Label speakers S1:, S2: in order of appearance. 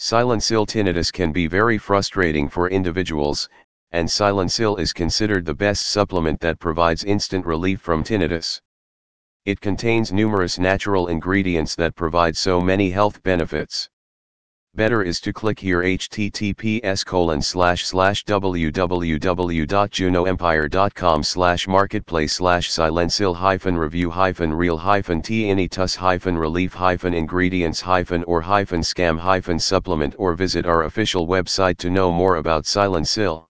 S1: Silencil tinnitus can be very frustrating for individuals, and Silencil is considered the best supplement that provides instant relief from tinnitus. It contains numerous natural ingredients that provide so many health benefits. Better is to click here https colon slash slash www.juneauempire.com slash marketplace slash silencil hyphen review hyphen real hyphen tinnitus hyphen relief hyphen ingredients hyphen or hyphen scam hyphen supplement or visit our official website to know more about silencil.